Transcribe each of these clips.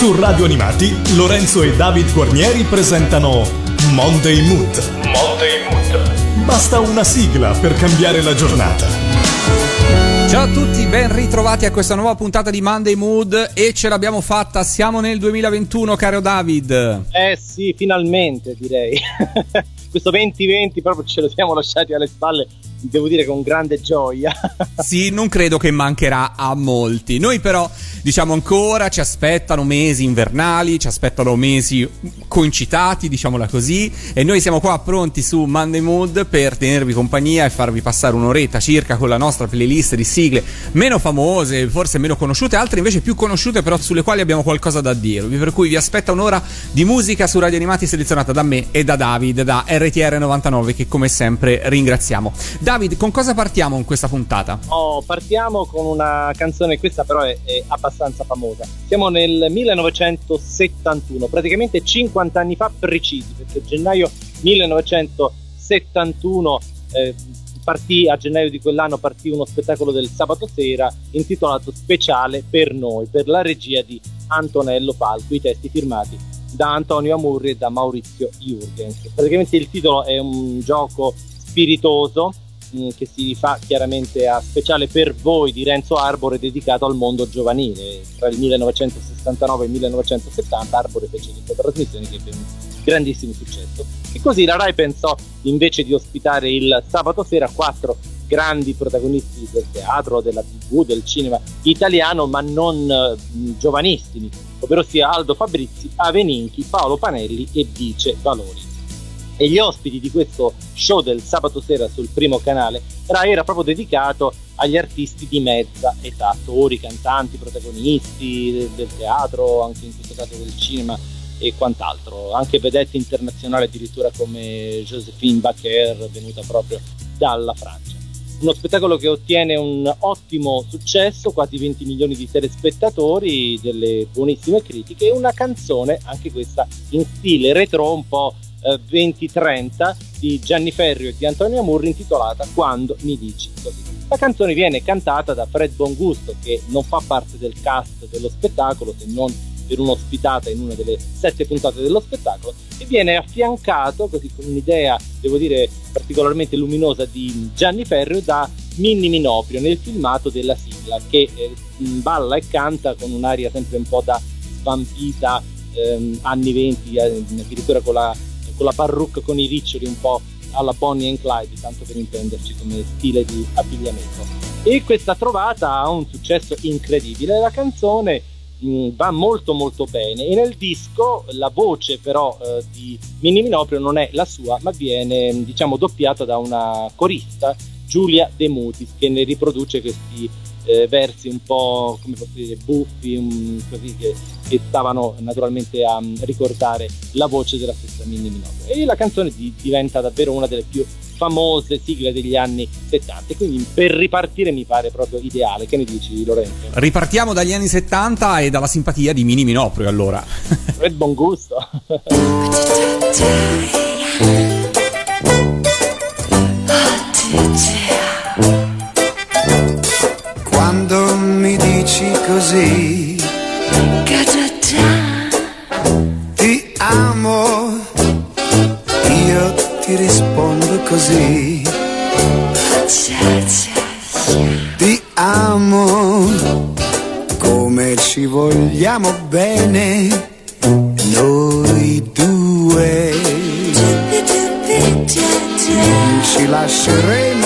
Su Radio Animati, Lorenzo e David Guarnieri presentano Monday Mood. Monday Mood. Basta una sigla per cambiare la giornata. Ciao a tutti, ben ritrovati a questa nuova puntata di Monday Mood e ce l'abbiamo fatta, siamo nel 2021 caro David. Eh sì, finalmente direi. Questo 2020 proprio ce lo siamo lasciati alle spalle devo dire con grande gioia. sì, non credo che mancherà a molti. Noi però diciamo ancora ci aspettano mesi invernali, ci aspettano mesi coincitati, diciamola così, e noi siamo qua pronti su Monday Mood per tenervi compagnia e farvi passare un'oretta circa con la nostra playlist di sigle meno famose, forse meno conosciute, altre invece più conosciute però sulle quali abbiamo qualcosa da dirvi, per cui vi aspetta un'ora di musica su Radio Animati selezionata da me e da David da RTR 99 che come sempre ringraziamo. David, con cosa partiamo in questa puntata? Oh, partiamo con una canzone, questa però è, è abbastanza famosa. Siamo nel 1971, praticamente 50 anni fa precisi, perché gennaio 1971 eh, partì a gennaio di quell'anno partì uno spettacolo del sabato sera intitolato Speciale per noi, per la regia di Antonello Falco, i testi firmati da Antonio Amurri e da Maurizio Jurgens. Praticamente il titolo è un gioco spiritoso che si rifà chiaramente a speciale per voi di Renzo Arbore dedicato al mondo giovanile. Tra il 1969 e il 1970 Arbore fece questa trasmissione che ebbe un grandissimo successo. E così la RAI pensò invece di ospitare il sabato sera quattro grandi protagonisti del teatro, della tv, del cinema italiano, ma non mh, giovanissimi, ovvero sia Aldo Fabrizi, Aveninchi, Paolo Panelli e Vice Valori e gli ospiti di questo show del sabato sera sul primo canale Rai era proprio dedicato agli artisti di mezza età, attori, cantanti, protagonisti del, del teatro, anche in questo caso del cinema e quant'altro, anche vedette internazionali addirittura come Josephine Baker venuta proprio dalla Francia. Uno spettacolo che ottiene un ottimo successo, quasi 20 milioni di telespettatori, delle buonissime critiche e una canzone, anche questa in stile retro, un po' 2030 di Gianni Ferrio e di Antonio Amurri intitolata Quando mi dici così. La canzone viene cantata da Fred Bongusto che non fa parte del cast dello spettacolo se non per un'ospitata in una delle sette puntate dello spettacolo e viene affiancato così con un'idea devo dire particolarmente luminosa di Gianni Ferrio da Minni Minoprio nel filmato della sigla che eh, balla e canta con un'aria sempre un po' da svampita ehm, anni 20 eh, addirittura con la la parrucca con i riccioli un po' alla Bonnie and Clyde, tanto per intenderci come stile di abbigliamento. E questa trovata ha un successo incredibile, la canzone mh, mm, va molto molto bene e nel disco la voce però eh, di Minnie Minoprio non è la sua, ma viene diciamo doppiata da una corista, Giulia De Mutis, che ne riproduce questi eh, versi un po' come posso dire buffi, um, così che, che, stavano naturalmente a um, ricordare la voce della stessa Minnie Minogue. E la canzone di, diventa davvero una delle più famose sigle degli anni 70 quindi per ripartire mi pare proprio ideale. Che ne dici Lorenzo? ripartiamo dagli anni 70 e dalla simpatia di Mini Minoprio allora. Ed buon gusto così. Ti amo, io ti rispondo così. Ti amo, come ci vogliamo bene, noi due. Non ci lasceremo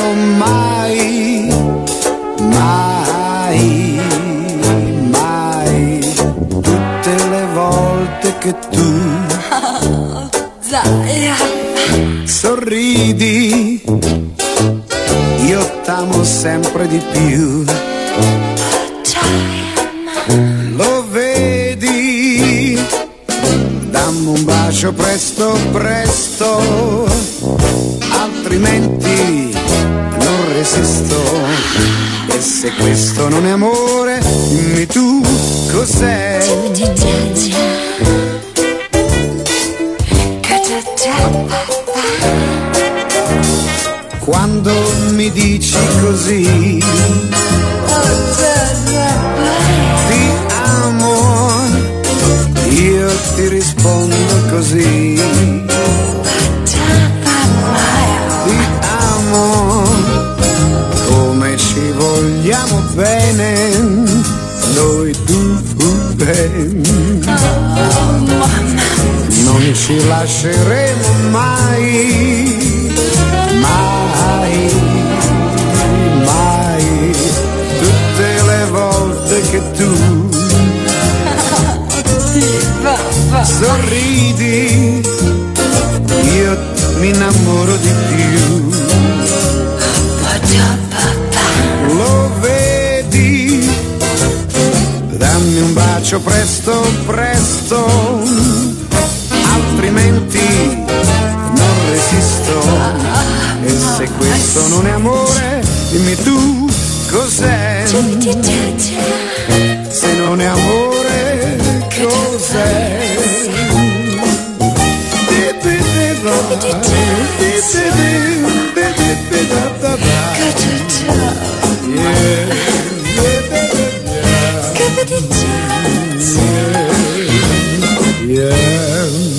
sorridi, io t'amo sempre di più. Lo vedi, dammi un bacio presto, presto, altrimenti non resisto. E se questo non è amore, dimmi tu cos'è. mi dici così. Ti amo, io ti rispondo così. Ti amo, come ci vogliamo bene, noi due. Non ci lasceremo mai, mai. Sorridi, io mi innamoro di più. Lo vedi? Dammi un bacio presto, presto, altrimenti non resisto. E se questo non è amore, dimmi tu cos'è?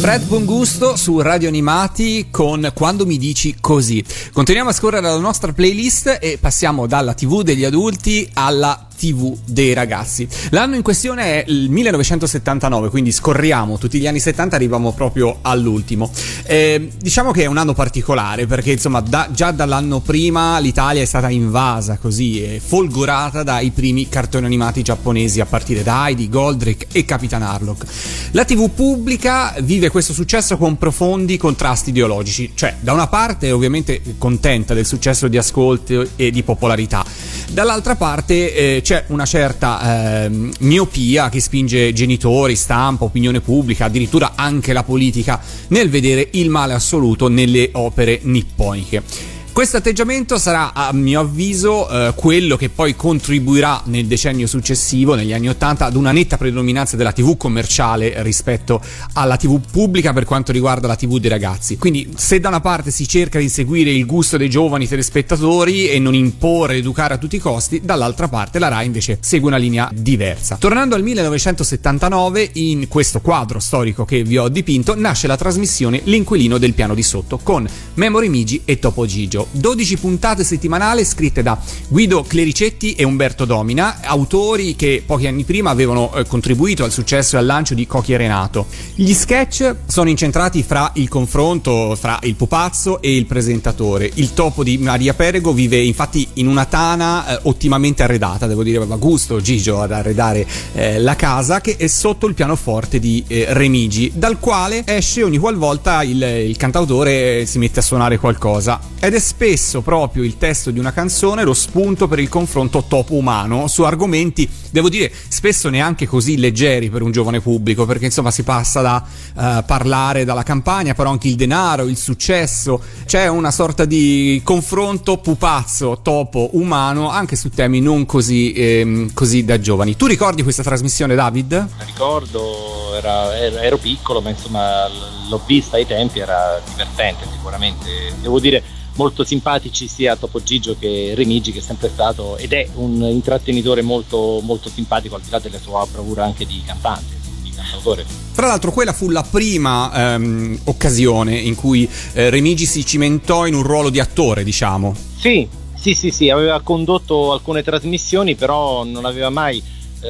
Fred Bongusto su Radio Animati con Quando mi dici così. Continuiamo a scorrere la nostra playlist e passiamo dalla TV degli adulti alla TV dei ragazzi. L'anno in questione è il 1979, quindi scorriamo tutti gli anni 70, arriviamo proprio all'ultimo. Eh, diciamo che è un anno particolare perché insomma da, già dall'anno prima l'Italia è stata invasa così e folgorata dai primi cartoni animati giapponesi a partire da Heidi, Goldrick e Capitan Harlock. La TV pubblica vive questo successo con profondi contrasti ideologici, cioè da una parte è ovviamente contenta del successo di ascolto e di popolarità, dall'altra parte eh, c'è una certa eh, miopia che spinge genitori, stampa, opinione pubblica, addirittura anche la politica nel vedere il male assoluto nelle opere nipponiche. Questo atteggiamento sarà, a mio avviso, eh, quello che poi contribuirà nel decennio successivo, negli anni Ottanta, ad una netta predominanza della TV commerciale rispetto alla TV pubblica per quanto riguarda la TV dei ragazzi. Quindi, se da una parte si cerca di seguire il gusto dei giovani telespettatori e non imporre educare a tutti i costi, dall'altra parte la RAI invece segue una linea diversa. Tornando al 1979, in questo quadro storico che vi ho dipinto, nasce la trasmissione L'inquilino del piano di sotto con Memory Migi e Topo Gigio 12 puntate settimanali scritte da Guido Clericetti e Umberto Domina, autori che pochi anni prima avevano eh, contribuito al successo e al lancio di Cochi e Renato. Gli sketch sono incentrati fra il confronto fra il pupazzo e il presentatore. Il topo di Maria Perego vive infatti in una tana eh, ottimamente arredata, devo dire aveva gusto Gigio ad arredare eh, la casa che è sotto il pianoforte di eh, Remigi, dal quale esce ogni qualvolta il, il cantautore si mette a suonare qualcosa. Ed è spesso proprio il testo di una canzone lo spunto per il confronto topo-umano su argomenti, devo dire, spesso neanche così leggeri per un giovane pubblico, perché insomma si passa da uh, parlare dalla campagna, però anche il denaro, il successo, c'è una sorta di confronto pupazzo, topo-umano, anche su temi non così, ehm, così da giovani. Tu ricordi questa trasmissione, David? Ricordo, era, ero piccolo, ma insomma l'ho vista ai tempi, era divertente sicuramente. Devo dire molto simpatici sia Topo Gigio che Remigi che è sempre stato ed è un intrattenitore molto, molto simpatico al di là della sua bravura anche di cantante, di cantautore. Tra l'altro quella fu la prima ehm, occasione in cui eh, Remigi si cimentò in un ruolo di attore, diciamo. Sì, sì, sì, sì, aveva condotto alcune trasmissioni, però non aveva mai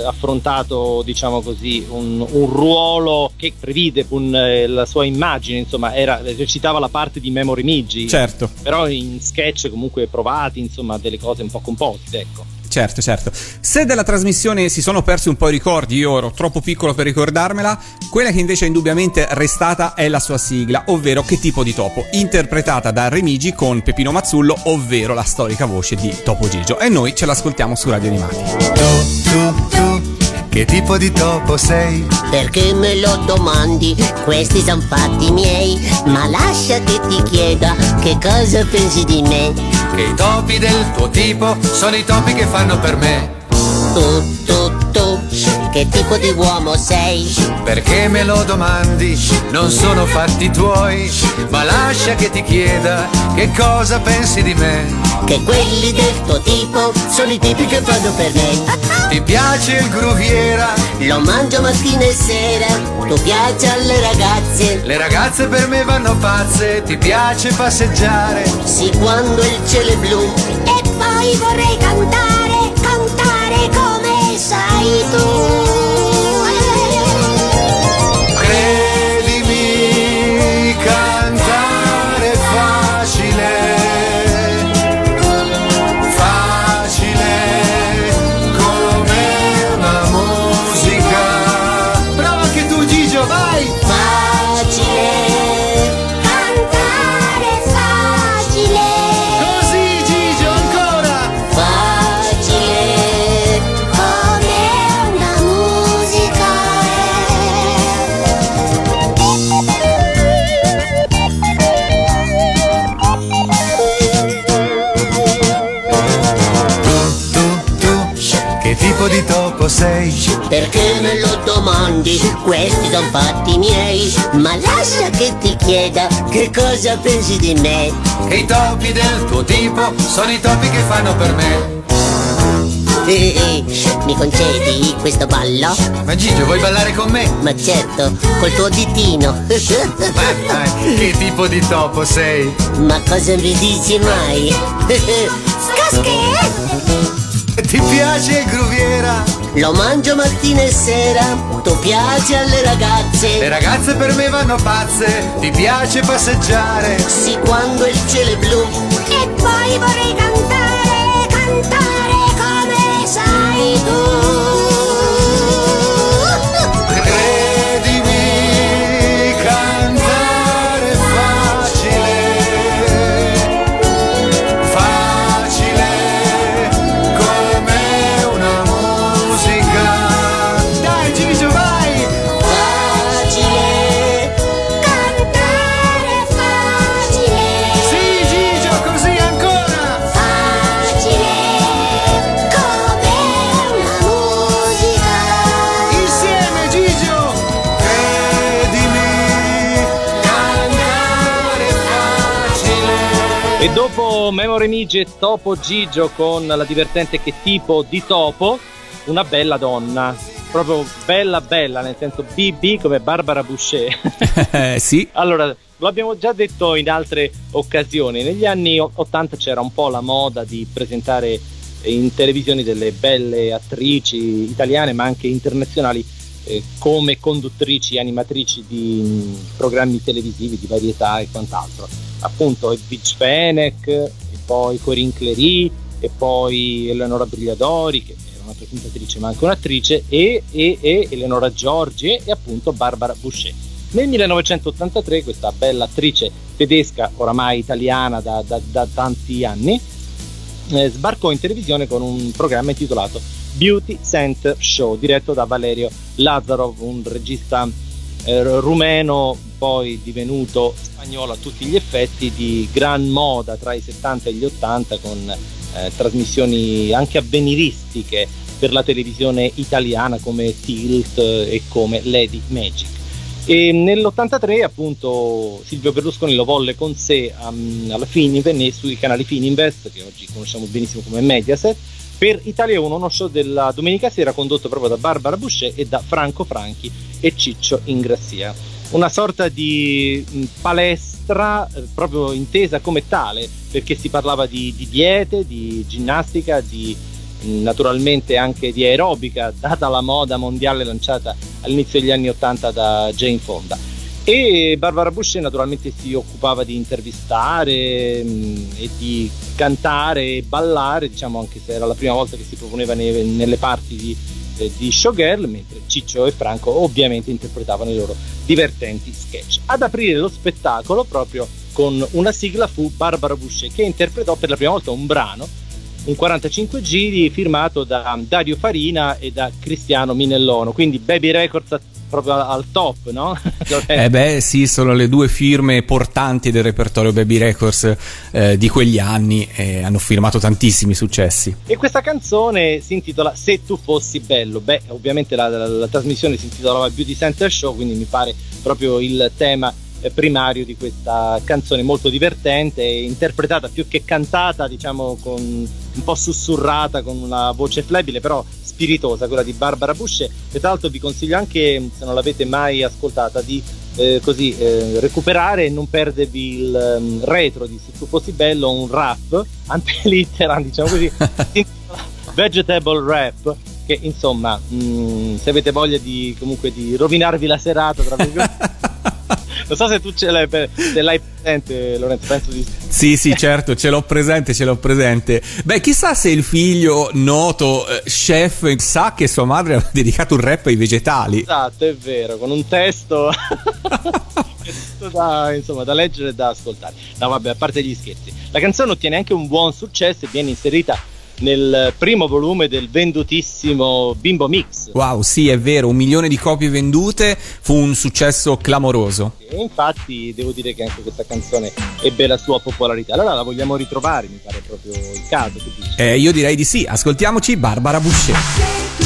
affrontato diciamo così un, un, ruolo che previde un, eh, la sua immagine insomma era, recitava la parte di Memory Migi certo però in sketch comunque provati insomma delle cose un po' composte ecco Certo, certo. Se della trasmissione si sono persi un po' i ricordi, io ero troppo piccolo per ricordarmela, quella che invece è indubbiamente restata è la sua sigla, ovvero Che tipo di topo, interpretata da Remigi con Pepino Mazzullo, ovvero la storica voce di Topo Gigio. E noi ce l'ascoltiamo su Radio Animati. Che tipo di topo sei? Perché me lo domandi? Questi son fatti miei. Ma lascia che ti chieda che cosa pensi di me. Che i topi del tuo tipo sono i topi che fanno per me. Tu, tu, tu. Che tipo di uomo sei? Perché me lo domandi? Non sono fatti tuoi, ma lascia che ti chieda che cosa pensi di me. Che quelli del tuo tipo sono i tipi che fanno per me. Ti piace il gruviera? Lo mangio mattina e sera. Tu piaci alle ragazze? Le ragazze per me vanno pazze. Ti piace passeggiare? Sì, quando il cielo è blu. E poi vorrei cantare, cantare come sai tu. Perché me lo domandi? Questi sono fatti miei. Ma lascia che ti chieda che cosa pensi di me. Che i topi del tuo tipo sono i topi che fanno per me. Eh, eh, mi concedi questo ballo? Ma Gigio, vuoi ballare con me? Ma certo, col tuo ditino. Che tipo di topo sei? Ma cosa mi dici mai? Scosche! Ti piace il gruviera? Lo mangio mattina e sera, tu piaci alle ragazze. Le ragazze per me vanno pazze, ti piace passeggiare? Sì, quando il cielo è blu. E poi vorrei cantare, Memory Migi e Topo Gigio con la divertente Che tipo di topo, una bella donna. Proprio bella bella, nel senso BB come Barbara Boucher. Eh, sì. Allora, lo abbiamo già detto in altre occasioni, negli anni 80 c'era un po' la moda di presentare in televisione delle belle attrici italiane ma anche internazionali eh, come conduttrici, animatrici di mh, programmi televisivi, di varietà e quant'altro. Appunto Beach Fenech, poi Corinne Clery, e poi Eleonora Brigliadori, che era una presentatrice ma anche un'attrice, e, e, e Eleonora Giorgi e appunto Barbara Boucher. Nel 1983 questa bella attrice tedesca, oramai italiana da, da- da tanti anni, eh, sbarcò in televisione con un programma intitolato Beauty Center Show, diretto da Valerio Lazarov, un regista eh, rumeno, poi divenuto spagnolo a tutti gli effetti, di gran moda tra i 70 e gli 80, con eh, trasmissioni anche avveniristiche per la televisione italiana come Tilt eh, e come Lady Magic. E nell'83 appunto Silvio Berlusconi lo volle con sé um, alla Finiven e sui canali Fininvest, che oggi conosciamo benissimo come Mediaset, per Italia 1, uno show della domenica sera condotto proprio da Barbara Boucher e da Franco Franchi e Ciccio Ingrassia. Una sorta di mh, palestra eh, proprio intesa come tale, perché si parlava di, di diete, di ginnastica, di mh, naturalmente anche di aerobica, data la moda mondiale lanciata all'inizio degli anni 80 da Jane Fonda. E Barbara Boucher naturalmente si occupava di intervistare mh, e di cantare e ballare, diciamo anche se era la prima volta che si proponeva ne- nelle parti di, di showgirl, mentre Ciccio e Franco ovviamente interpretavano i loro divertenti sketch. Ad aprire lo spettacolo proprio con una sigla fu Barbara Boucher che interpretò per la prima volta un brano un 45 giri firmato da Dario Farina e da Cristiano Minellono, quindi Baby Records a- proprio al top, no? Eh beh, sì, sono le due firme portanti del repertorio Baby Records eh, di quegli anni e hanno firmato tantissimi successi. E questa canzone si intitola Se tu fossi bello. Beh, ovviamente la, la- la trasmissione si intitolava Beauty Center Show, quindi mi pare proprio il tema eh, primario di questa canzone molto divertente, interpretata più che cantata, diciamo con un po' sussurrata, con una voce flebile, però spiritosa, quella di Barbara Boucher. E tra l'altro vi consiglio anche, se non l'avete mai ascoltata, di eh, così eh, recuperare e non perdervi il ehm, retro di Se tu fossi bello, un rap, ante litteram, diciamo così, Vegetable Rap che insomma, mh, se avete voglia di comunque di rovinarvi la serata, tra Non so se tu ce l'hai, se l'hai presente, Lorenzo, penso di sì. Sì, certo, ce l'ho presente, ce l'ho presente. Beh, chissà se il figlio noto eh, chef sa che sua madre ha dedicato un rap ai vegetali. Esatto, è vero, con un testo da, insomma, da leggere e da ascoltare. No, vabbè, a parte gli scherzi. La canzone ottiene anche un buon successo e viene inserita nel primo volume del vendutissimo Bimbo Mix. Wow, sì, è vero, un milione di copie vendute fu un successo clamoroso. E infatti devo dire che anche questa canzone ebbe la sua popolarità. Allora la vogliamo ritrovare, mi pare proprio il caso. Eh, io direi di sì, ascoltiamoci Barbara Boucher.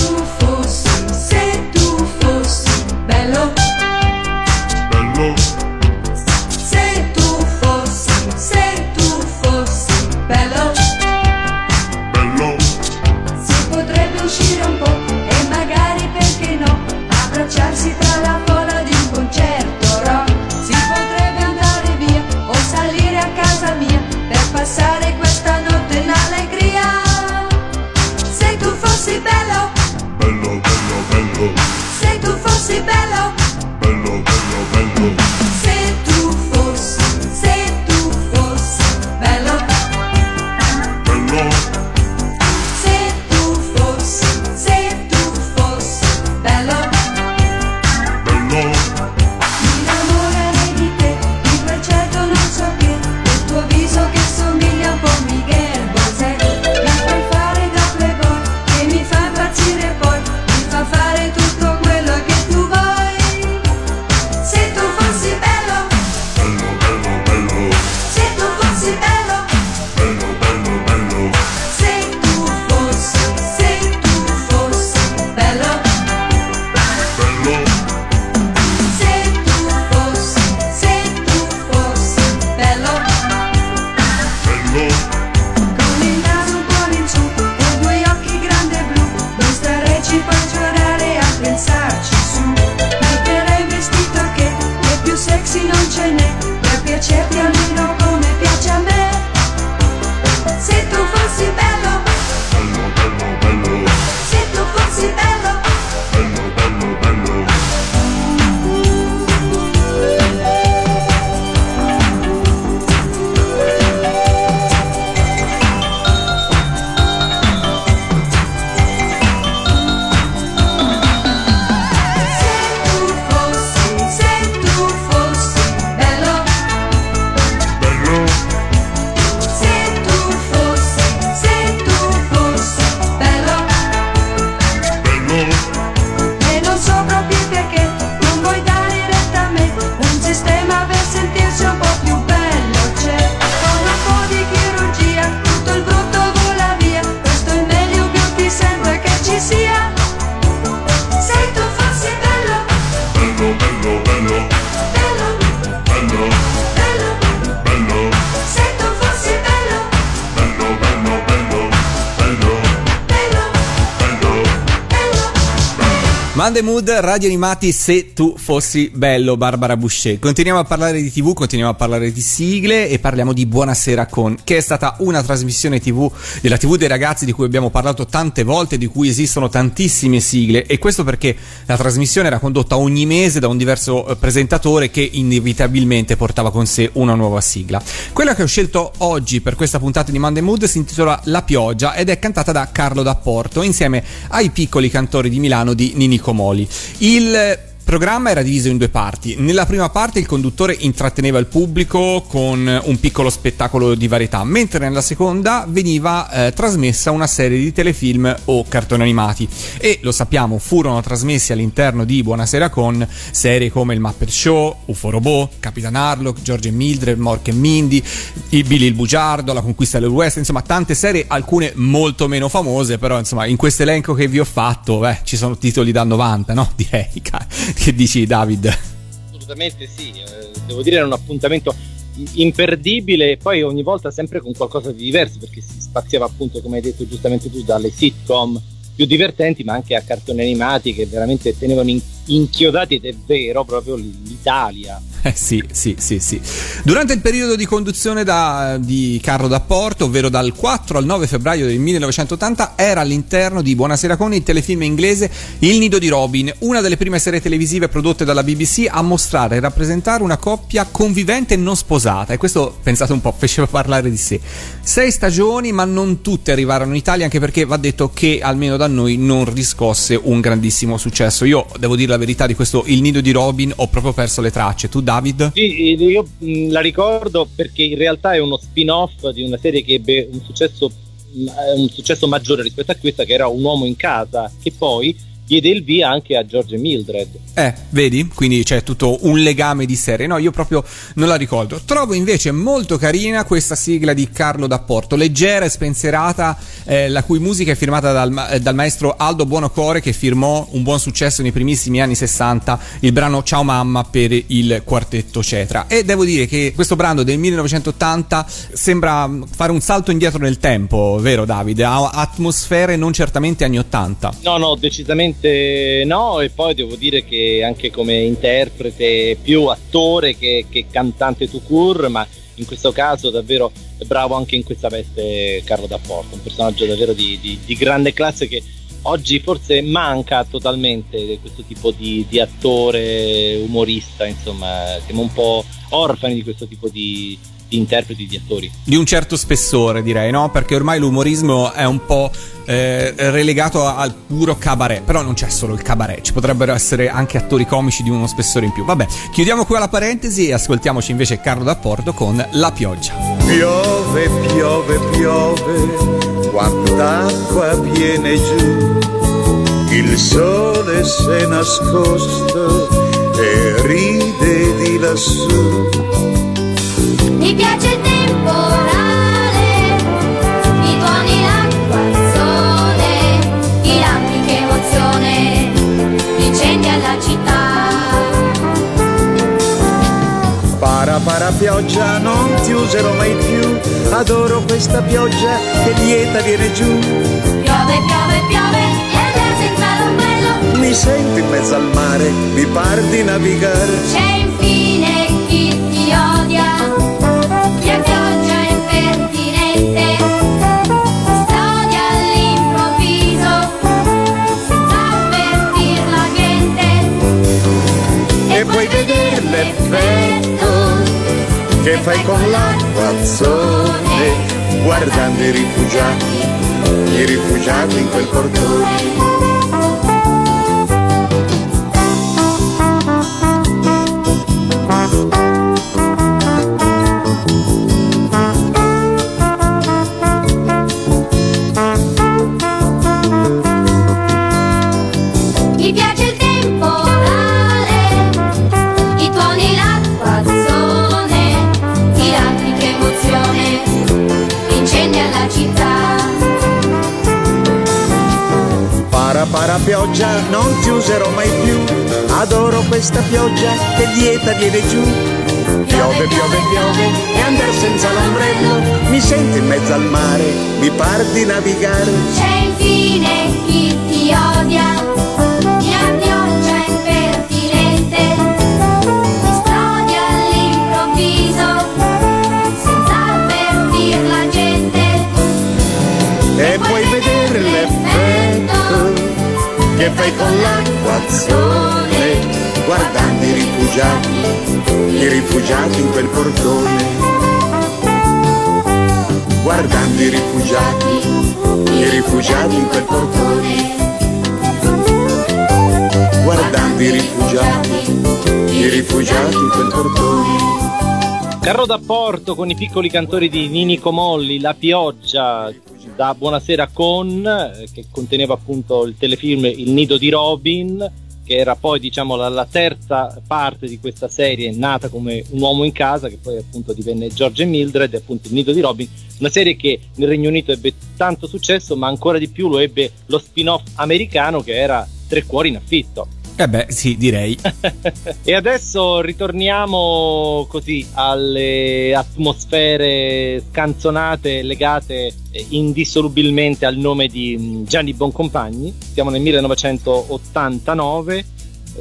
Radio animati se tu fossi bello, Barbara Boucher. Continuiamo a parlare di TV, continuiamo a parlare di sigle e parliamo di Buonasera con, che è stata una trasmissione TV della TV dei ragazzi di cui abbiamo parlato tante volte, di cui esistono tantissime sigle e questo perché la trasmissione era condotta ogni mese da un diverso eh, presentatore che inevitabilmente portava con sé una nuova sigla. Quella che ho scelto oggi per questa puntata di Monday Mood si intitola La pioggia ed è cantata da Carlo D'Apporto insieme ai piccoli cantori di Milano di Nini Comò. Moli. Il programma era diviso in due parti. Nella prima parte il conduttore intratteneva il pubblico con un piccolo spettacolo di varietà, mentre nella seconda veniva eh, trasmessa una serie di telefilm o cartoni animati. E lo sappiamo, furono trasmessi all'interno di Buonasera con serie come il Mapper Show, UFO Robot, Capitan Harlock, George Mildred, Mork e Mindy, il Billy il Bugiardo, La conquista del West, insomma tante serie, alcune molto meno famose, però insomma in questo elenco che vi ho fatto, beh, ci sono titoli da 90, no? Direi che dici David? Assolutamente sì, eh, devo dire era un appuntamento imperdibile e poi ogni volta sempre con qualcosa di diverso perché si spaziava appunto come hai detto giustamente tu dalle sitcom più divertenti ma anche a cartoni animati che veramente tenevano in- inchiodati ed è vero proprio l'Italia Eh sì, sì, sì, sì. Durante il periodo di conduzione da- di Carlo D'Apporto, ovvero dal 4 al 9 febbraio del 1980, era all'interno di Buonasera con il telefilm inglese Il Nido di Robin, una delle prime serie televisive prodotte dalla BBC a mostrare e rappresentare una coppia convivente e non sposata. E questo, pensate un po', faceva parlare di sé. Sei stagioni, ma non tutte arrivarono in Italia, anche perché va detto che almeno da noi non riscosse un grandissimo successo. Io devo dire la verità di questo Il Nido di Robin, ho proprio perso le tracce. Tu, David? Sì, io mh, la ricordo perché in realtà è uno spin-off di una serie che ebbe un successo, mh, un successo maggiore rispetto a questa, che era Un uomo in casa, che poi diede il via anche a George Mildred. Eh, vedi? Quindi c'è tutto un legame di serie. No, io proprio non la ricordo. Trovo invece molto carina questa sigla di Carlo D'Apporto, leggera e spensierata, eh, la cui musica è firmata dal, ma- eh, dal maestro Aldo Buonocore che firmò un buon successo nei primissimi anni 60, il brano Ciao Mamma per il quartetto Cetra. E devo dire che questo brano del 1980 sembra mm, fare un salto indietro nel tempo, vero Davide? Ha atmosfere non certamente anni 80. No, no, decisamente no, e poi devo dire che anche come interprete più attore che, che cantante tout court, ma in questo caso davvero bravo anche in questa veste Carlo D'Apporto, un personaggio davvero di, di- di grande classe che oggi forse manca totalmente questo tipo di, di attore umorista, insomma, siamo un po' orfani di questo tipo di, di interpreti, di attori. di un certo spessore, direi, no? Perché ormai l'umorismo è un po' eh, relegato al puro cabaret. Però non c'è solo il cabaret, ci potrebbero essere anche attori comici di uno spessore in più. Vabbè, chiudiamo qui la parentesi e ascoltiamoci invece Carlo D'Apporto con La pioggia. Piove, piove, piove, quanta acqua viene giù, il sole si è nascosto e ride di lassù. Mi piace il temporale, i tuoni, l'acqua, il sole, i lampi, che emozione, incendi alla città. Para, para pioggia, non ti userò mai più, adoro questa pioggia che lieta viene giù. Piove, piove, piove, e andare senza l'ombrello. Mi sento in mezzo al mare, mi par di navigare. C'è vedere l'effetto che fai con l'acquazzone guardando i rifugiati, i rifugiati in quel portone. Pioggia, non ti userò mai più, adoro questa pioggia che lieta viene giù. Piove, piove, piove e andare senza l'ombrello, mi sento in mezzo al mare, mi par di navigare. C'è infine chi fai con l'acquazzone guardando i rifugiati, i rifugiati in quel portone. Guardando i rifugiati, i rifugiati in quel portone. Guardando i rifugiati, i rifugiati in quel portone. Carro d'apporto con i piccoli cantori di Nini Comolli, La pioggia da Buonasera con, eh, che conteneva appunto il telefilm Il nido di Robin, che era poi diciamo la, la terza parte di questa serie nata come Un uomo in casa, che poi appunto divenne George e Mildred, appunto Il nido di Robin, una serie che nel Regno Unito ebbe tanto successo, ma ancora di più lo ebbe lo spin-off americano che era Tre cuori in affitto. Eh beh, sì, direi. E adesso ritorniamo così alle atmosfere scanzonate legate eh, indissolubilmente al nome di mm, Gianni Boncompagni. Siamo nel 1989.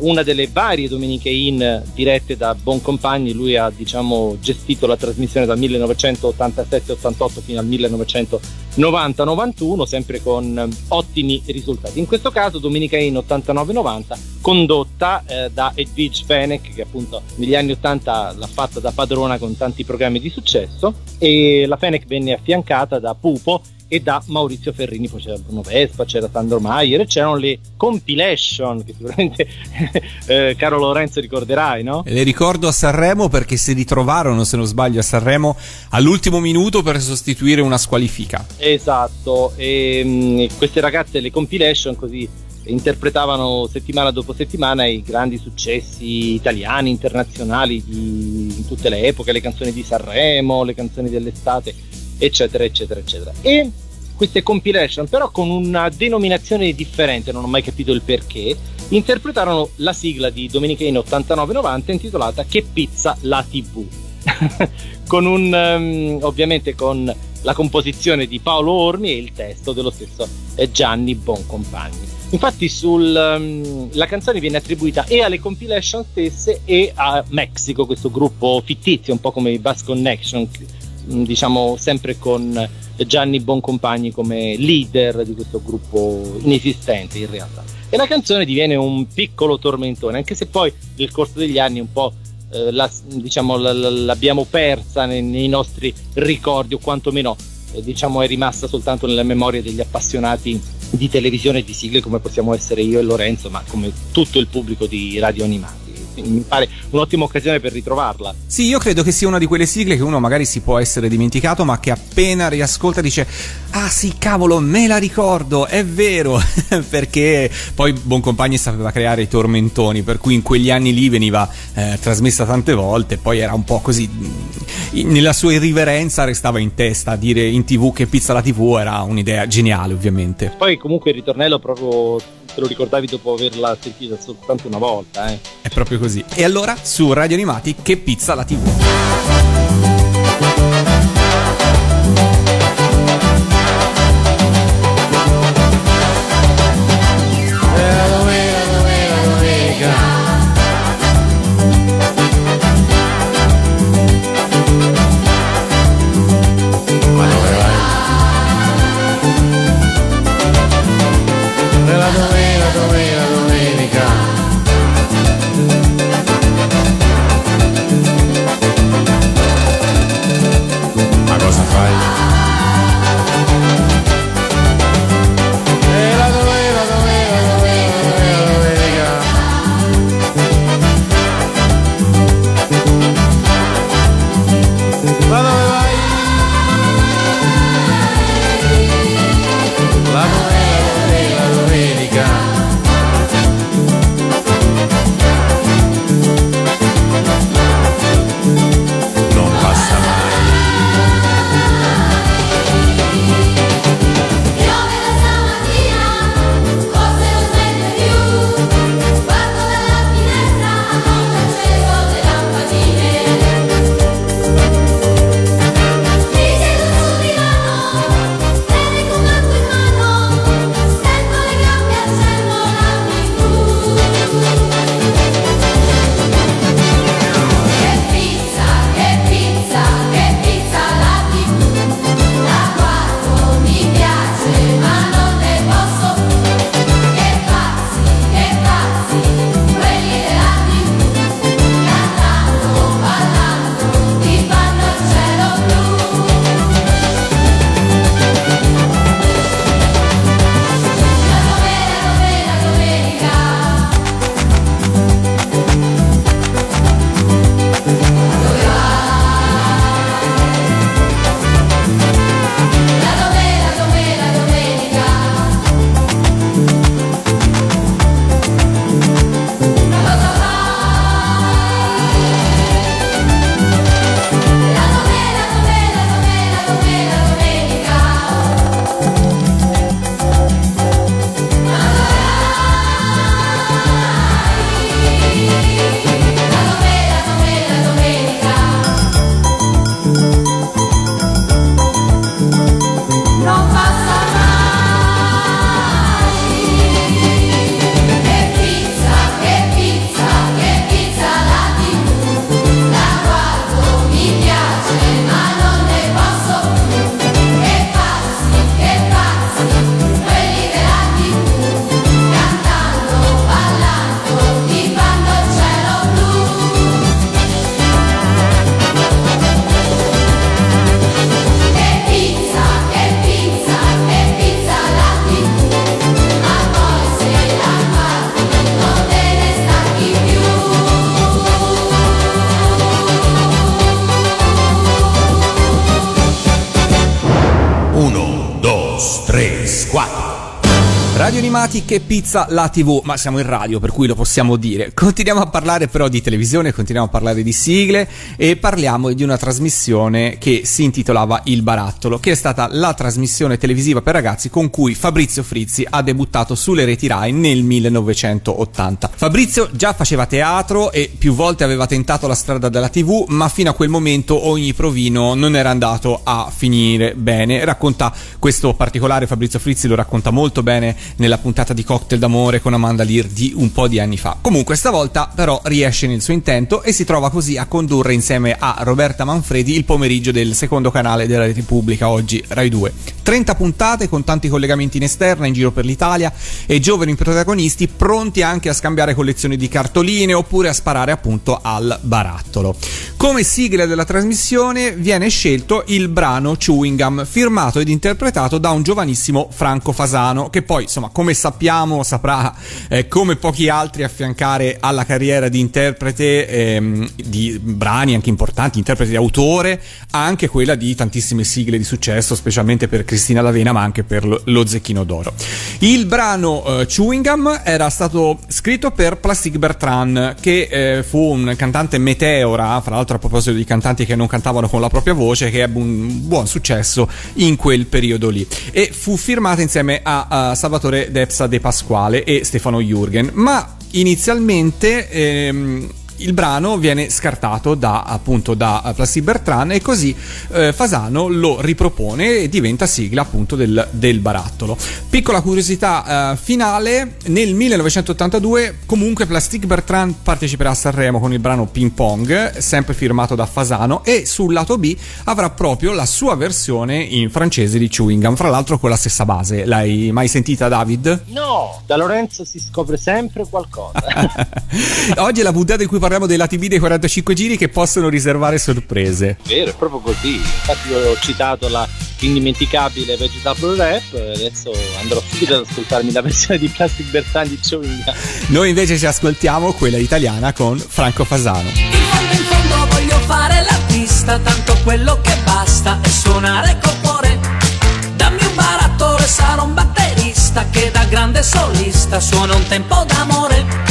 Una delle varie Domeniche In dirette da Boncompagni, lui ha diciamo, gestito la trasmissione dal 1987-88 fino al 1990-91, sempre con eh, ottimi risultati. In questo caso Domenica In 89-90, condotta eh, da Edwige Fenech, che appunto negli anni 80 l'ha fatta da padrona con tanti programmi di successo, e la Fenech venne affiancata da Pupo e da Maurizio Ferrini, poi c'era Bruno Vespa, c'era Sandro Maier e c'erano le compilation che sicuramente eh, caro Lorenzo ricorderai, no? Le ricordo a Sanremo perché si ritrovarono, se non sbaglio, a Sanremo all'ultimo minuto per sostituire una squalifica. Esatto, e mh, queste ragazze, le compilation così interpretavano settimana dopo settimana i grandi successi italiani, internazionali di in tutte le epoche, le canzoni di Sanremo, le canzoni dell'estate, eccetera, eccetera, eccetera. E queste compilation, però con una denominazione differente, non ho mai capito il perché, interpretarono la sigla di Domenica in 89-90 intitolata Che pizza la TV. con un ehm, ovviamente con la composizione di Paolo Ormi e il testo dello stesso eh, Gianni Boncompagni. Infatti sul, ehm, la canzone viene attribuita e alle compilation stesse e a Mexico, questo gruppo fittizio, un po' come i Bass Connection, diciamo sempre con Gianni Boncompagni come leader di questo gruppo inesistente in realtà. E la canzone diviene un piccolo tormentone, anche se poi nel corso degli anni un po' eh, la- diciamo, la- la- l'abbiamo persa nei, nei nostri ricordi, o quantomeno eh, diciamo, è rimasta soltanto nella memoria degli appassionati di televisione e di sigle come possiamo essere io e Lorenzo, ma come tutto il pubblico di Radio Animati. Mi pare un'ottima occasione per ritrovarla. Sì, io credo che sia una di quelle sigle che uno magari si può essere dimenticato, ma che appena riascolta dice: Ah, sì, cavolo, me la ricordo, è vero. Perché poi Boncompagni sapeva creare i tormentoni, per cui in quegli anni lì veniva eh, trasmessa tante volte, poi era un po' così. Nella sua irriverenza restava in testa. Dire in tv che pizza la tv era un'idea geniale, ovviamente. Poi comunque il ritornello proprio te lo ricordavi dopo averla sentita soltanto una volta, eh. È proprio così. E allora, su Radio Animati, che pizza la tv. Animati che pizza la TV, ma siamo in radio per cui lo possiamo dire. Continuiamo a parlare però di televisione, continuiamo a parlare di sigle e parliamo di una trasmissione che si intitolava Il Barattolo, che è stata la trasmissione televisiva per ragazzi con cui Fabrizio Frizzi ha debuttato sulle reti Rai nel 1980. Fabrizio già faceva teatro e più volte aveva tentato la strada della TV, ma fino a quel momento ogni provino non era andato a finire bene. Racconta questo particolare Fabrizio Frizzi lo racconta molto bene nella puntata di Cocktail d'amore con Amanda Lear di un po' di anni fa. Comunque stavolta però riesce nel suo intento e si trova così a condurre insieme a Roberta Manfredi il pomeriggio del secondo canale della Repubblica oggi Rai 2. 30 puntate con tanti collegamenti in esterna in giro per l'Italia e giovani protagonisti pronti anche a scambiare collezioni di cartoline oppure a sparare appunto al barattolo. Come sigla della trasmissione viene scelto il brano Chewing Gum firmato ed interpretato da un giovanissimo Franco Fasano che poi insomma come sappiamo saprà eh, come pochi altri affiancare alla carriera di interprete ehm, di brani anche importanti, interprete di autore, anche quella di tantissime sigle di successo specialmente per Cristina Lavena ma anche per lo, lo Zecchino d'Oro. Il brano eh, Chewing Gum era stato scritto per Plastic Bertrand che eh, fu un cantante meteora, fra l'altro a proposito di cantanti che non cantavano con la propria voce, che ebbe un buon successo in quel periodo lì e fu firmata insieme a, a Salvatore Depsa De Pasquale e Stefano Jürgen, ma inizialmente ehm, il brano viene scartato da appunto da Plastic Bertrand e così eh, Fasano lo ripropone e diventa sigla appunto del, del barattolo. Piccola curiosità eh, finale, nel 1982 comunque Plastic Bertrand parteciperà a Sanremo con il brano Ping Pong, sempre firmato da Fasano e sul lato B avrà proprio la sua versione in francese di Chewing Gum, fra l'altro con la stessa base. L'hai mai sentita David? No, da Lorenzo si scopre sempre qualcosa. Oggi è la puntata in cui parliamo dei lati B dei 45 giri che possono riservare sorprese. Vero, è proprio così. Infatti io ho citato la indimenticabile Vegetable Rap, adesso andrò subito ad ascoltarmi la versione di Plastic Bertrand di Gum. Noi invece ci ascoltiamo quella italiana con Franco Fasano. In fondo in fondo voglio fare l'artista Tanto quello che basta è suonare col cuore Dammi un barattolo e sarò un batterista Che da grande solista suona un tempo d'amore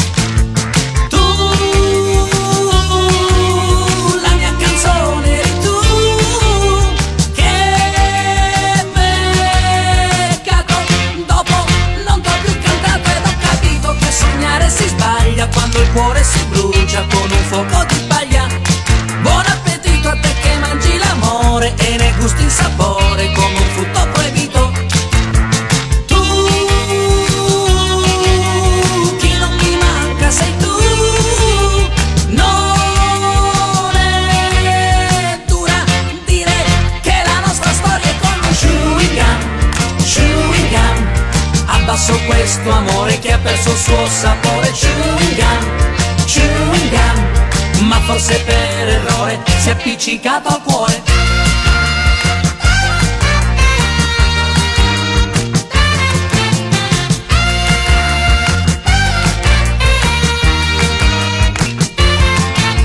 cuore si brucia con un fuoco di paglia. Buon appetito a te che mangi l'amore E ne gusti il sapore come un questo amore che ha perso il suo sapore. Chewing gum, chewing gum Ma forse per errore si è appiccicato al cuore.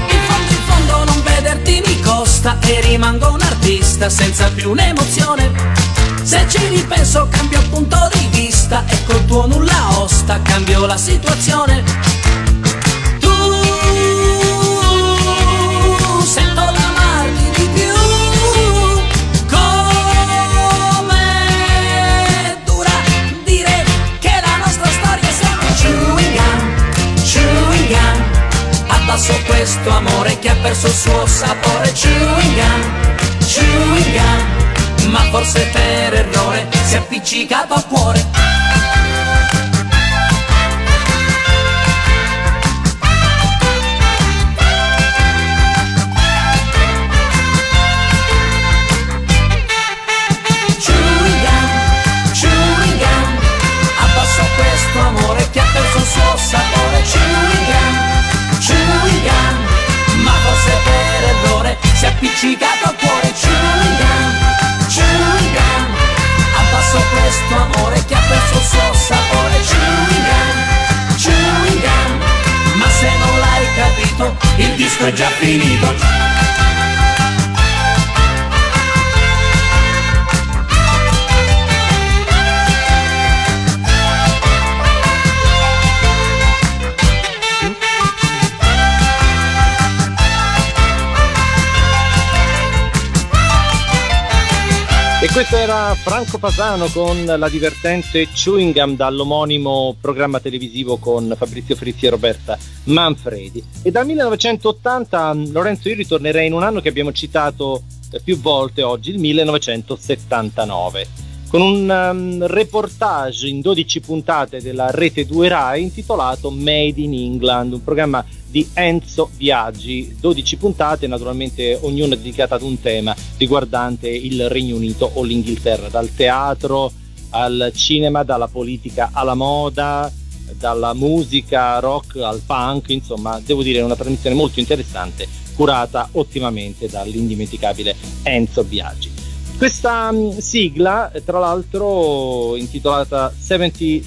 In fondo non vederti mi costa E rimango un artista senza più un'emozione. Se ci ripenso cambio punto di vista E col tuo nulla osta cambio la situazione. Tu sento l'amarti di più Come dura dire che la nostra storia siamo chewing gum, chewing gum Abbasso questo amore che ha perso il suo sapore Chewing gum, chewing gum Ma forse per errore si è appiccicato al cuore. Chewing gum, chewing gum Abbasso questo amore che ha perso il suo sapore. Chewing gum, chewing gum Ma forse per errore si è appiccicato al cuore. Chewing gum Abbasso questo amore che ha perso il suo sapore. Chewing gum, chewing gum Ma se non l'hai capito il disco è già finito questo era Franco Fasano con la divertente Chewing Gum dall'omonimo programma televisivo con Fabrizio Frizzi e Roberta Manfredi. E dal 1980, Lorenzo, io ritornerei in un anno che abbiamo citato eh, più volte oggi, il 1979, con un um, reportage in 12 puntate della rete 2 Rai intitolato Made in England, un programma di Enzo Viaggi, 12 puntate, naturalmente ognuna dedicata ad un tema riguardante il Regno Unito o l'Inghilterra, dal teatro al cinema, dalla politica alla moda, dalla musica rock al punk, insomma, devo dire una trasmissione molto interessante, curata ottimamente dall'indimenticabile Enzo Biagi. Questa mh, sigla, eh, tra l'altro intitolata 73,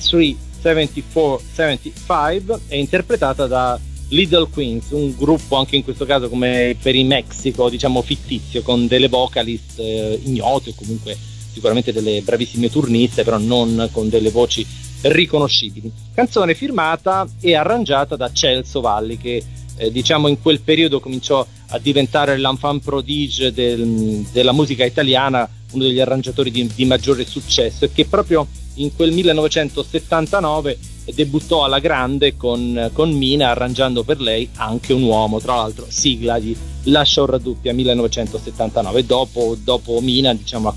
74, 75, è interpretata da Little Queens, un gruppo anche in questo caso come per il Mexico, diciamo fittizio, con delle vocalist eh, ignote o comunque sicuramente delle bravissime turniste, però non con delle voci riconoscibili. Canzone firmata e arrangiata da Celso Valli che eh, diciamo in quel periodo cominciò a diventare l'enfant prodige del- della musica italiana, uno degli arrangiatori di, di maggiore successo e che proprio in quel 1979 debuttò alla grande con, con Mina arrangiando per lei anche un uomo, tra l'altro sigla di La Show Raddoppia 1979. Dopo, dopo Mina diciamo, ha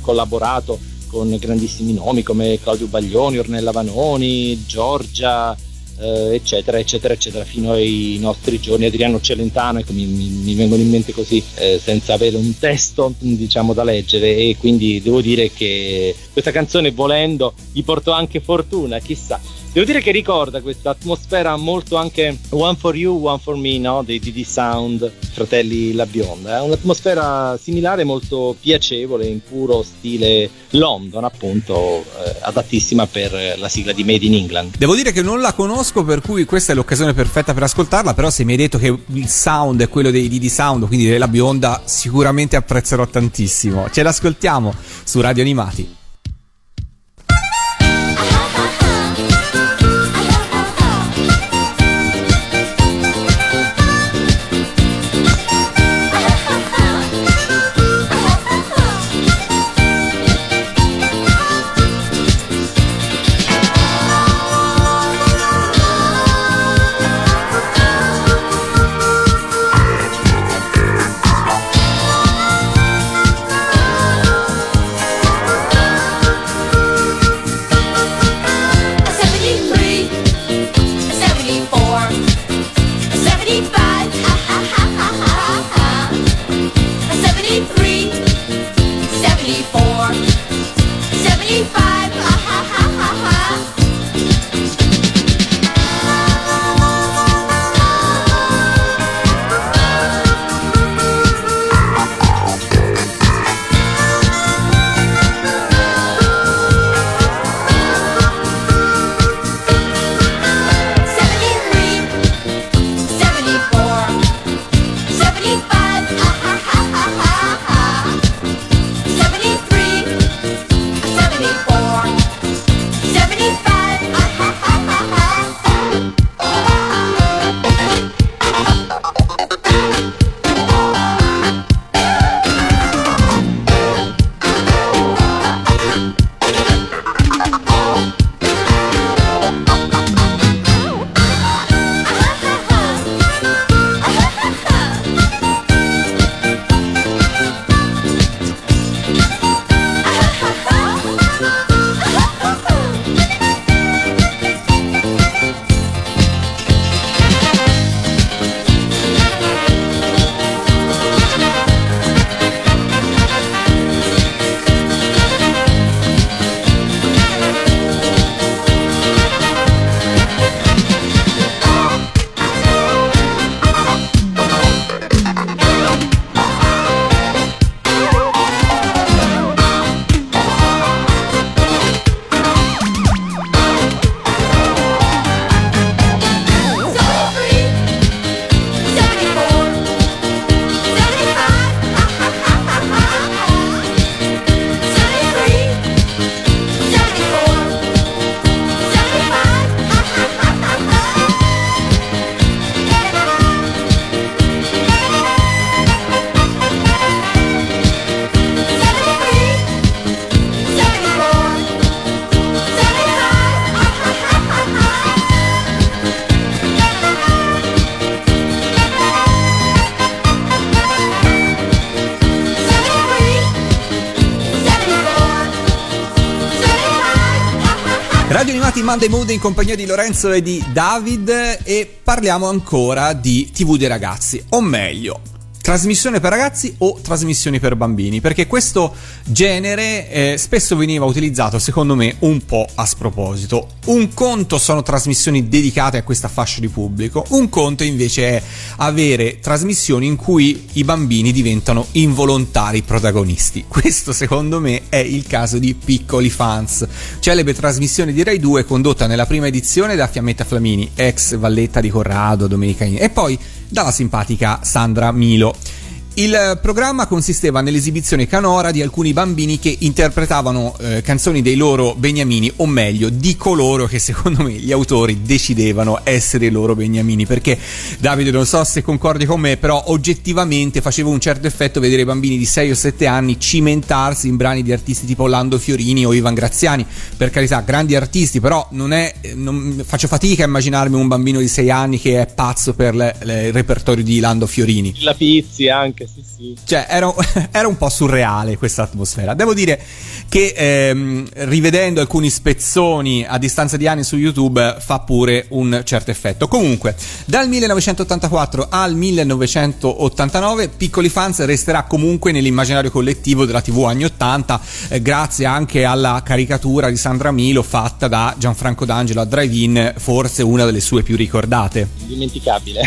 collaborato con grandissimi nomi come Claudio Baglioni, Ornella Vanoni, Giorgia, eh, eccetera, eccetera, eccetera, fino ai nostri giorni. Adriano Celentano, ecco, mi, mi- mi vengono in mente così, eh, senza avere un testo, diciamo, da leggere. E quindi devo dire che questa canzone, volendo, gli portò anche fortuna, chissà. Devo dire che ricorda questa atmosfera molto anche One for You, One for Me, no? Dei DD Sound, fratelli La Bionda. È un'atmosfera similare, molto piacevole, in puro stile London, appunto, eh, adattissima per la sigla di Made in England. Devo dire che non la conosco, per cui questa è l'occasione perfetta per ascoltarla. Però, se mi hai detto che il sound è quello dei Didi Sound, quindi della bionda, sicuramente apprezzerò tantissimo. Ce l'ascoltiamo su Radio Animati. Monday Mood in compagnia di Lorenzo e di David e parliamo ancora di TV dei ragazzi, o meglio, trasmissione per ragazzi o trasmissioni per bambini, perché questo genere eh, spesso veniva utilizzato secondo me un po' a sproposito. Un conto sono trasmissioni dedicate a questa fascia di pubblico, un conto invece è avere trasmissioni in cui i bambini diventano involontari protagonisti. Questo secondo me è il caso di Piccoli Fans, celebre trasmissione di Rai 2 condotta nella prima edizione da Fiammetta Flamini, ex Valletta di Corrado, Domenica In, e poi dalla simpatica Sandra Milo. Il programma consisteva nell'esibizione canora di alcuni bambini che interpretavano eh, canzoni dei loro beniamini, o meglio, di coloro che secondo me gli autori decidevano essere i loro beniamini. Perché Davide, non so se concordi con me, però oggettivamente faceva un certo effetto vedere bambini di 6 o 7 anni cimentarsi in brani di artisti tipo Lando Fiorini o Ivan Graziani. Per carità, grandi artisti, però non è. Non, faccio fatica a immaginarmi un bambino di 6 anni che è pazzo per le, le, il repertorio di Lando Fiorini. La Pizzi anche, sì, sì. Cioè, era, era, un po' surreale questa atmosfera. Devo dire che ehm, rivedendo alcuni spezzoni a distanza di anni su YouTube fa pure un certo effetto. Comunque, dal 1984 al 1989, Piccoli Fans resterà comunque nell'immaginario collettivo della TV anni 80, eh, grazie anche alla caricatura di Sandra Milo fatta da Gianfranco D'Angelo a Drive-In, forse una delle sue più ricordate. Indimenticabile.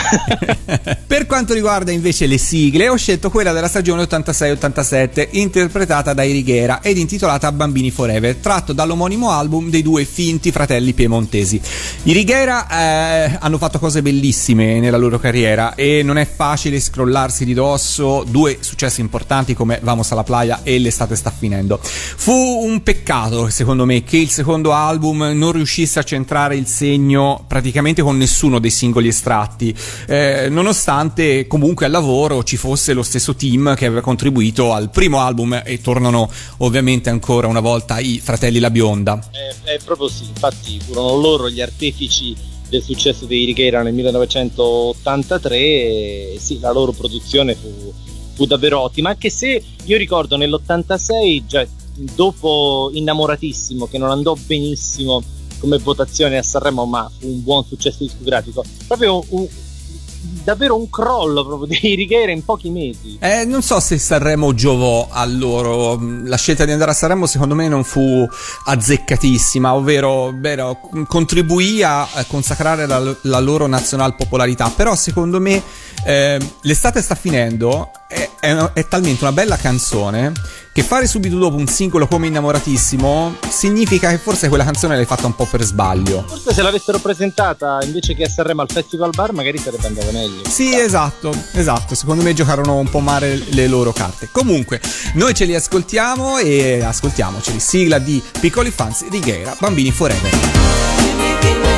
per quanto riguarda invece le sigle, ho scelto quella della stagione 86-87, interpretata da Righiera ed intitolata Bambini Forever, tratto dall'omonimo album dei due finti fratelli piemontesi. I Righiera eh, hanno fatto cose bellissime nella loro carriera e non è facile scrollarsi di dosso due successi importanti come Vamos alla playa e L'estate sta finendo. Fu un peccato, secondo me, che il secondo album non riuscisse a centrare il segno praticamente con nessuno dei singoli estratti, eh, nonostante comunque al lavoro ci fosse lo stesso team che aveva contribuito al primo album e tornano ovviamente ancora una volta i fratelli La Bionda. È, è proprio sì, infatti furono loro gli artefici del successo dei Righiera nel 1983 e sì, la loro produzione fu, fu davvero ottima, anche se io ricordo nell'86, già dopo Innamoratissimo, che non andò benissimo come votazione a Sanremo, ma fu un buon successo discografico, proprio un, davvero un crollo proprio di Righiera in pochi mesi. Eh, non so se Sanremo giovò a loro. La scelta di andare a Sanremo secondo me non fu azzeccatissima, ovvero vero, contribuì a consacrare la, la, loro nazional popolarità. Però secondo me eh, l'estate sta finendo, è, è, è talmente una bella canzone che fare subito dopo un singolo come innamoratissimo significa che forse quella canzone l'hai fatta un po' per sbaglio. Forse se l'avessero presentata invece che a Sanremo al Festival Bar magari sarebbe andata meglio. Sì, esatto, esatto. Secondo me giocarono un po' male le loro carte. Comunque, noi ce li ascoltiamo e ascoltiamoceli. Sigla di Piccoli Fans Righiera, Bambini Forever.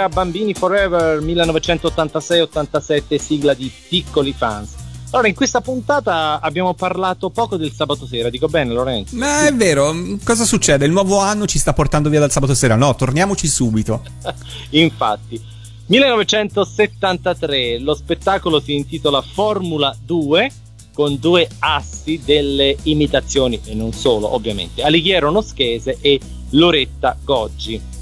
Higueira, Bambini Forever 1986-87, sigla di Piccoli Fans. Allora, in questa puntata abbiamo parlato poco del sabato sera, dico bene Lorenzo? Ma è vero, cosa succede? Il nuovo anno ci sta portando via dal sabato sera. No, torniamoci subito. Infatti, 1973, lo spettacolo si intitola Formula 2 con due assi delle imitazioni e non solo, ovviamente, Alighiero Noschese e Loretta Goggi.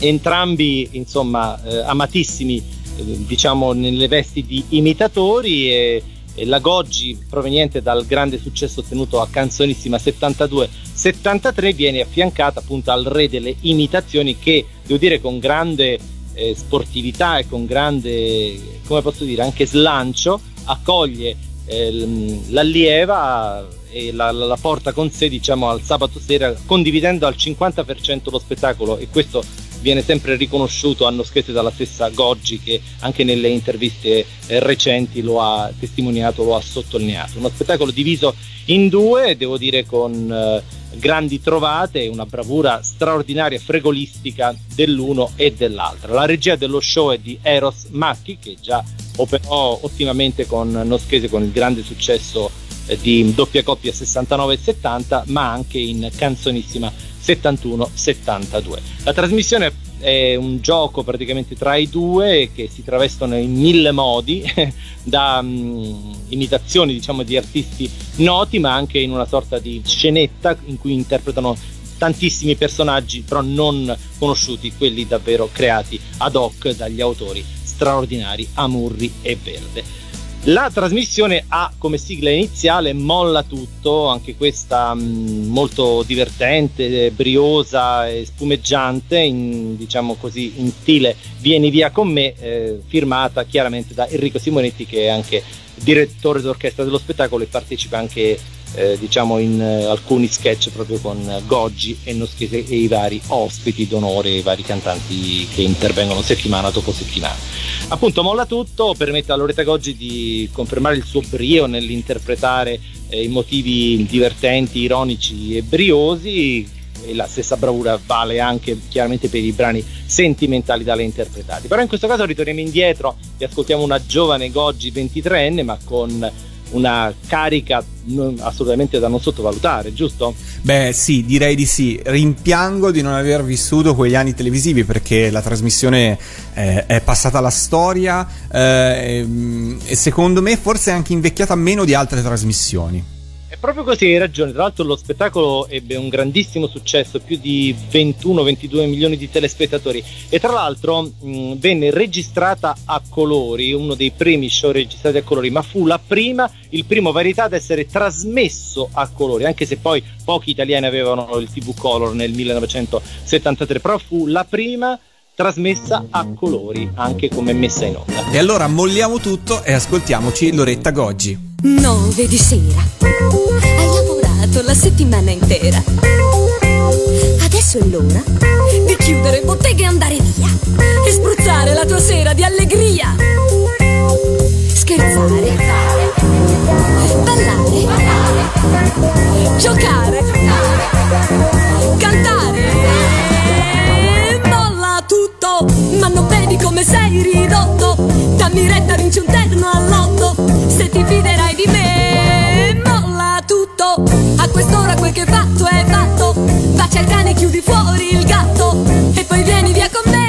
Entrambi, insomma, eh, amatissimi, eh, diciamo, nelle vesti di imitatori e, e la Goggi, proveniente dal grande successo ottenuto a Canzonissima 72-73, viene affiancata appunto al re delle imitazioni che, devo dire, con grande eh, sportività e con grande, come posso dire, anche slancio, accoglie eh, l'allieva e la, la- porta con sé, diciamo, al sabato sera, condividendo al 50% lo spettacolo e questo viene sempre riconosciuto a Noschese dalla stessa Goggi che anche nelle interviste eh, recenti lo ha testimoniato, lo ha sottolineato. Uno spettacolo diviso in due, devo dire con eh, grandi trovate e una bravura straordinaria, fregolistica dell'uno e dell'altro. La regia dello show è di Eros Macchi che già operò ottimamente con Noschese con il grande successo di doppia coppia 69 e 70, ma anche in canzonissima 71-72. La trasmissione è un gioco praticamente tra i due che si travestono in mille modi, da mm, imitazioni diciamo di artisti noti, ma anche in una sorta di scenetta in cui interpretano tantissimi personaggi però non conosciuti, quelli davvero creati ad hoc dagli autori straordinari Amurri e Verde. La trasmissione ha come sigla iniziale Molla tutto, anche questa mh, molto divertente, briosa e spumeggiante, in, diciamo così, in stile Vieni via con me, eh, firmata chiaramente da Enrico Simonetti che è anche direttore d'orchestra dello spettacolo e partecipa anche eh, diciamo in eh, alcuni sketch proprio con Goggi e Noschese e i vari ospiti d'onore, i vari cantanti che intervengono settimana dopo settimana. Appunto molla tutto, permette a Loretta Goggi di confermare il suo brio nell'interpretare eh, i motivi divertenti, ironici e briosi e la stessa bravura vale anche chiaramente per i brani sentimentali da lei interpretati. Però in questo caso ritorniamo indietro e ascoltiamo una giovane Goggi 23enne ma con una carica assolutamente da non sottovalutare, giusto? Beh, sì, direi di sì. Rimpiango di non aver vissuto quegli anni televisivi perché la trasmissione eh, è passata alla storia eh, e, e secondo me forse è anche invecchiata meno di altre trasmissioni. Proprio così, hai ragione. Tra l'altro lo spettacolo ebbe un grandissimo successo, più di 21-22 milioni di telespettatori e tra l'altro mh, venne registrata a colori, uno dei primi show registrati a colori, ma fu prima, il primo varietà ad essere trasmesso a colori, anche se poi pochi italiani avevano il TV Color nel 1973, però fu la prima trasmessa a colori, anche come messa in onda. E allora molliamo tutto e ascoltiamoci Loretta Goggi. 9 di sera. Hai lavorato la settimana intera. Adesso è l'ora di chiudere bottega e andare via. E spruzzare la tua sera di allegria. Scherzare. Ballare. Giocare. Cantare. Ma non vedi come sei ridotto. Dammi retta, vinci un terno all'otto. Se ti fiderai di me, molla tutto. A quest'ora quel che fatto è fatto. Bacia il cane, chiudi fuori il gatto. E poi vieni via con me.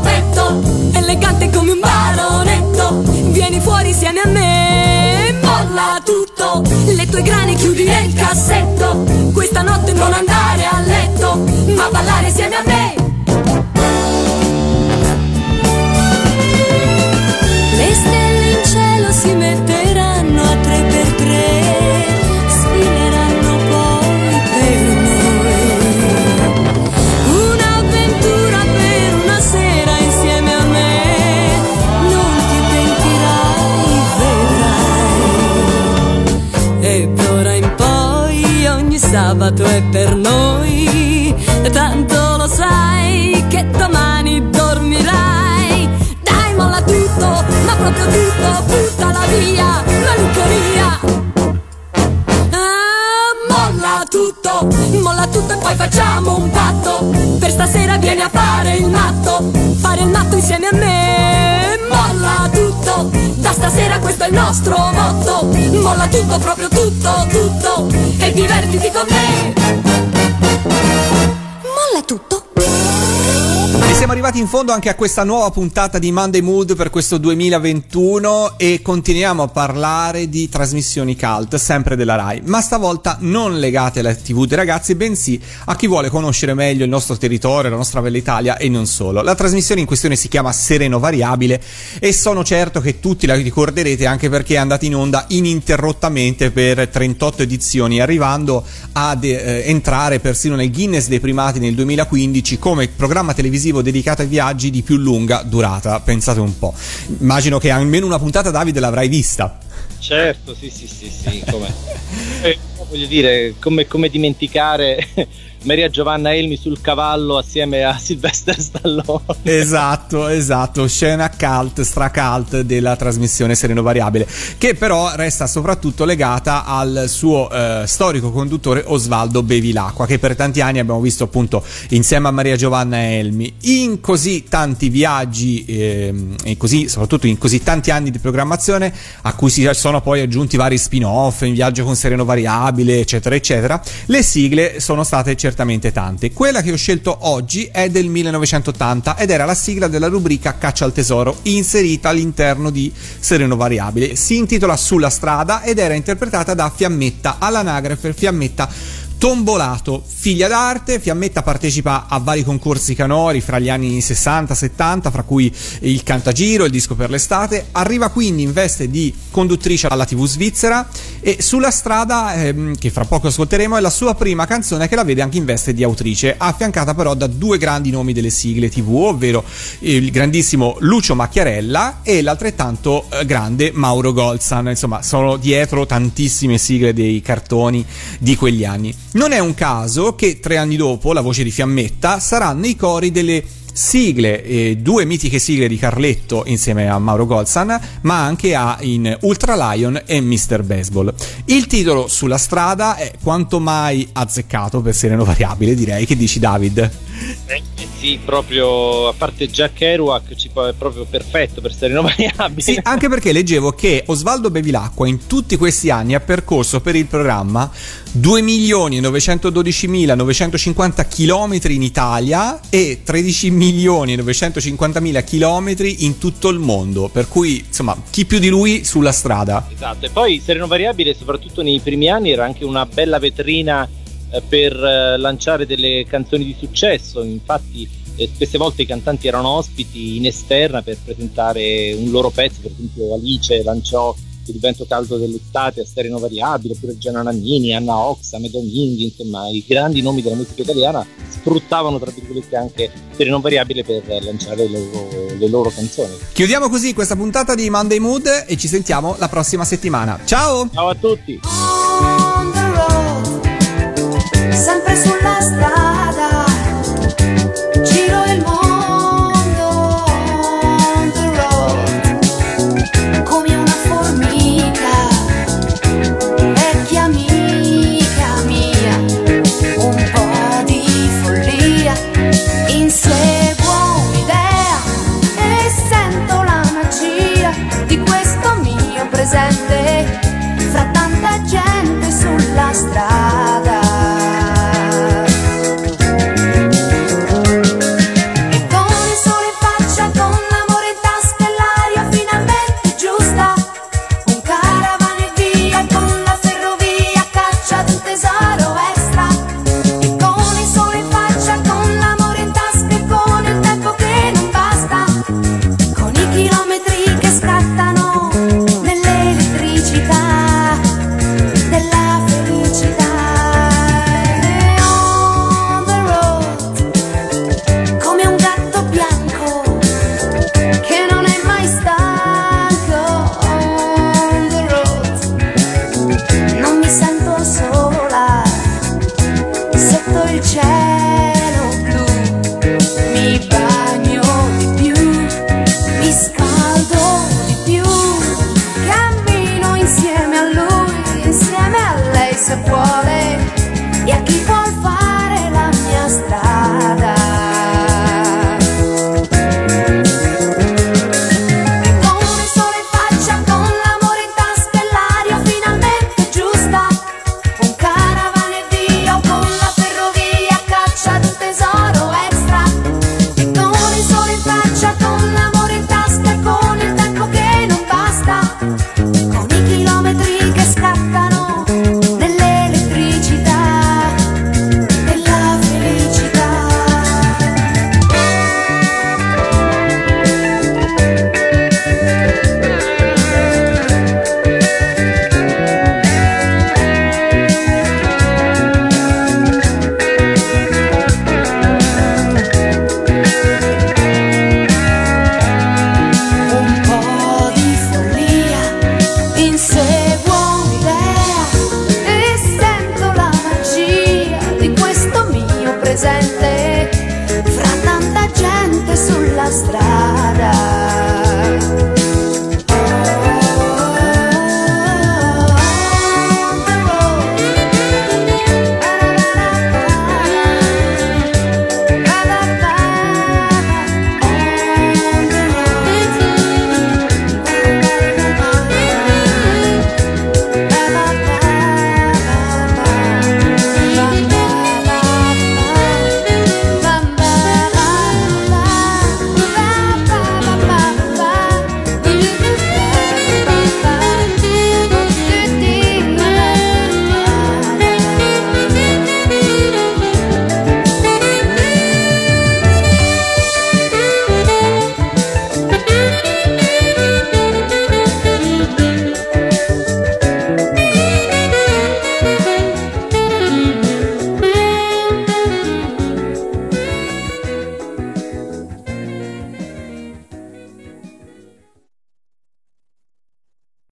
Petto, elegante come un baronetto, vieni fuori insieme a me, molla tutto, le tue grane chiudi nel cassetto, questa notte non andare a letto, ma ballare insieme a me. Sabato è per noi. Tanto lo sai che domani dormirai. Dai, molla tutto, ma proprio tutto, buttala via, malinconia. Ah, molla tutto, molla tutto e poi facciamo un patto. Per stasera vieni a fare il matto, fare il matto insieme a me. Stasera questo è il nostro motto. Molla tutto, proprio tutto, tutto, e divertiti con me. Molla tutto. Siamo arrivati in fondo anche a questa nuova puntata di Monday Mood per questo 2021 e continuiamo a parlare di trasmissioni cult, sempre della Rai, ma stavolta non legate alla TV dei ragazzi, bensì a chi vuole conoscere meglio il nostro territorio, la nostra bella Italia e non solo. La trasmissione in questione si chiama Sereno Variabile e sono certo che tutti la ricorderete anche perché è andata in onda ininterrottamente per 38 edizioni, arrivando ad eh, entrare persino nel Guinness dei primati nel 2015 come programma televisivo dedicato ai viaggi di più lunga durata. Pensate un po'. Immagino che almeno una puntata Davide l'avrai vista. Certo, sì, sì, sì, sì, come. Eh, voglio dire, come, come dimenticare Maria Giovanna Elmi sul cavallo assieme a Sylvester Stallone. Esatto, esatto, scena cult, stracult della trasmissione Sereno Variabile, che però resta soprattutto legata al suo eh, storico conduttore Osvaldo Bevilacqua, che per tanti anni abbiamo visto appunto insieme a Maria Giovanna Elmi in così tanti viaggi ehm, e così soprattutto in così tanti anni di programmazione a cui si sono poi aggiunti vari spin-off, in viaggio con Sereno Variabile, eccetera, eccetera. Le sigle sono state certamente tante. Quella che ho scelto oggi è del 1980 ed era la sigla della rubrica Caccia al tesoro, inserita all'interno di Sereno Variabile. Si intitola Sulla strada ed era interpretata da Fiammetta all'anagrafe Fiammetta Tombolato, figlia d'arte, Fiammetta partecipa a vari concorsi canori fra gli anni 60-70, fra cui il Cantagiro, il disco per l'estate, arriva quindi in veste di conduttrice alla TV svizzera e sulla strada, ehm, che fra poco ascolteremo, è la sua prima canzone che la vede anche in veste di autrice, affiancata però da due grandi nomi delle sigle TV, ovvero il grandissimo Lucio Macchiarella e l'altrettanto eh, grande Mauro Golzan, insomma sono dietro tantissime sigle dei cartoni di quegli anni. Non è un caso che tre anni dopo la voce di Fiammetta sarà nei cori delle sigle, eh, due mitiche sigle di Carletto insieme a Mauro Golzan, ma anche a in Ultra Lion e Mr. Baseball. Il titolo Sulla strada è quanto mai azzeccato per Sereno Variabile, direi. Che dici David? Eh, sì, proprio a parte Jack Kerouac ci è proprio perfetto per Sereno Variabile. Sì, anche perché leggevo che Osvaldo Bevilacqua in tutti questi anni ha percorso per il programma 2.912.950 km in Italia e 13.950.000 km in tutto il mondo. Per cui, insomma, chi più di lui sulla strada. Esatto, e poi Sereno Variabile, soprattutto nei primi anni, era anche una bella vetrina eh, per eh, lanciare delle canzoni di successo. Infatti, eh, spesse volte i cantanti erano ospiti in esterna per presentare un loro pezzo. Per esempio, Alice lanciò Il vento caldo dell'estate a Sereno Variabile, oppure Gianna Nannini, Anna Oxa, Medominghi, insomma, i grandi nomi della musica italiana sfruttavano tra virgolette anche Sereno Variabile per lanciare le loro, le loro canzoni. Chiudiamo così questa puntata di Monday Mood e ci sentiamo la prossima settimana. Ciao! Ciao a tutti! On the road, sempre sulla strada,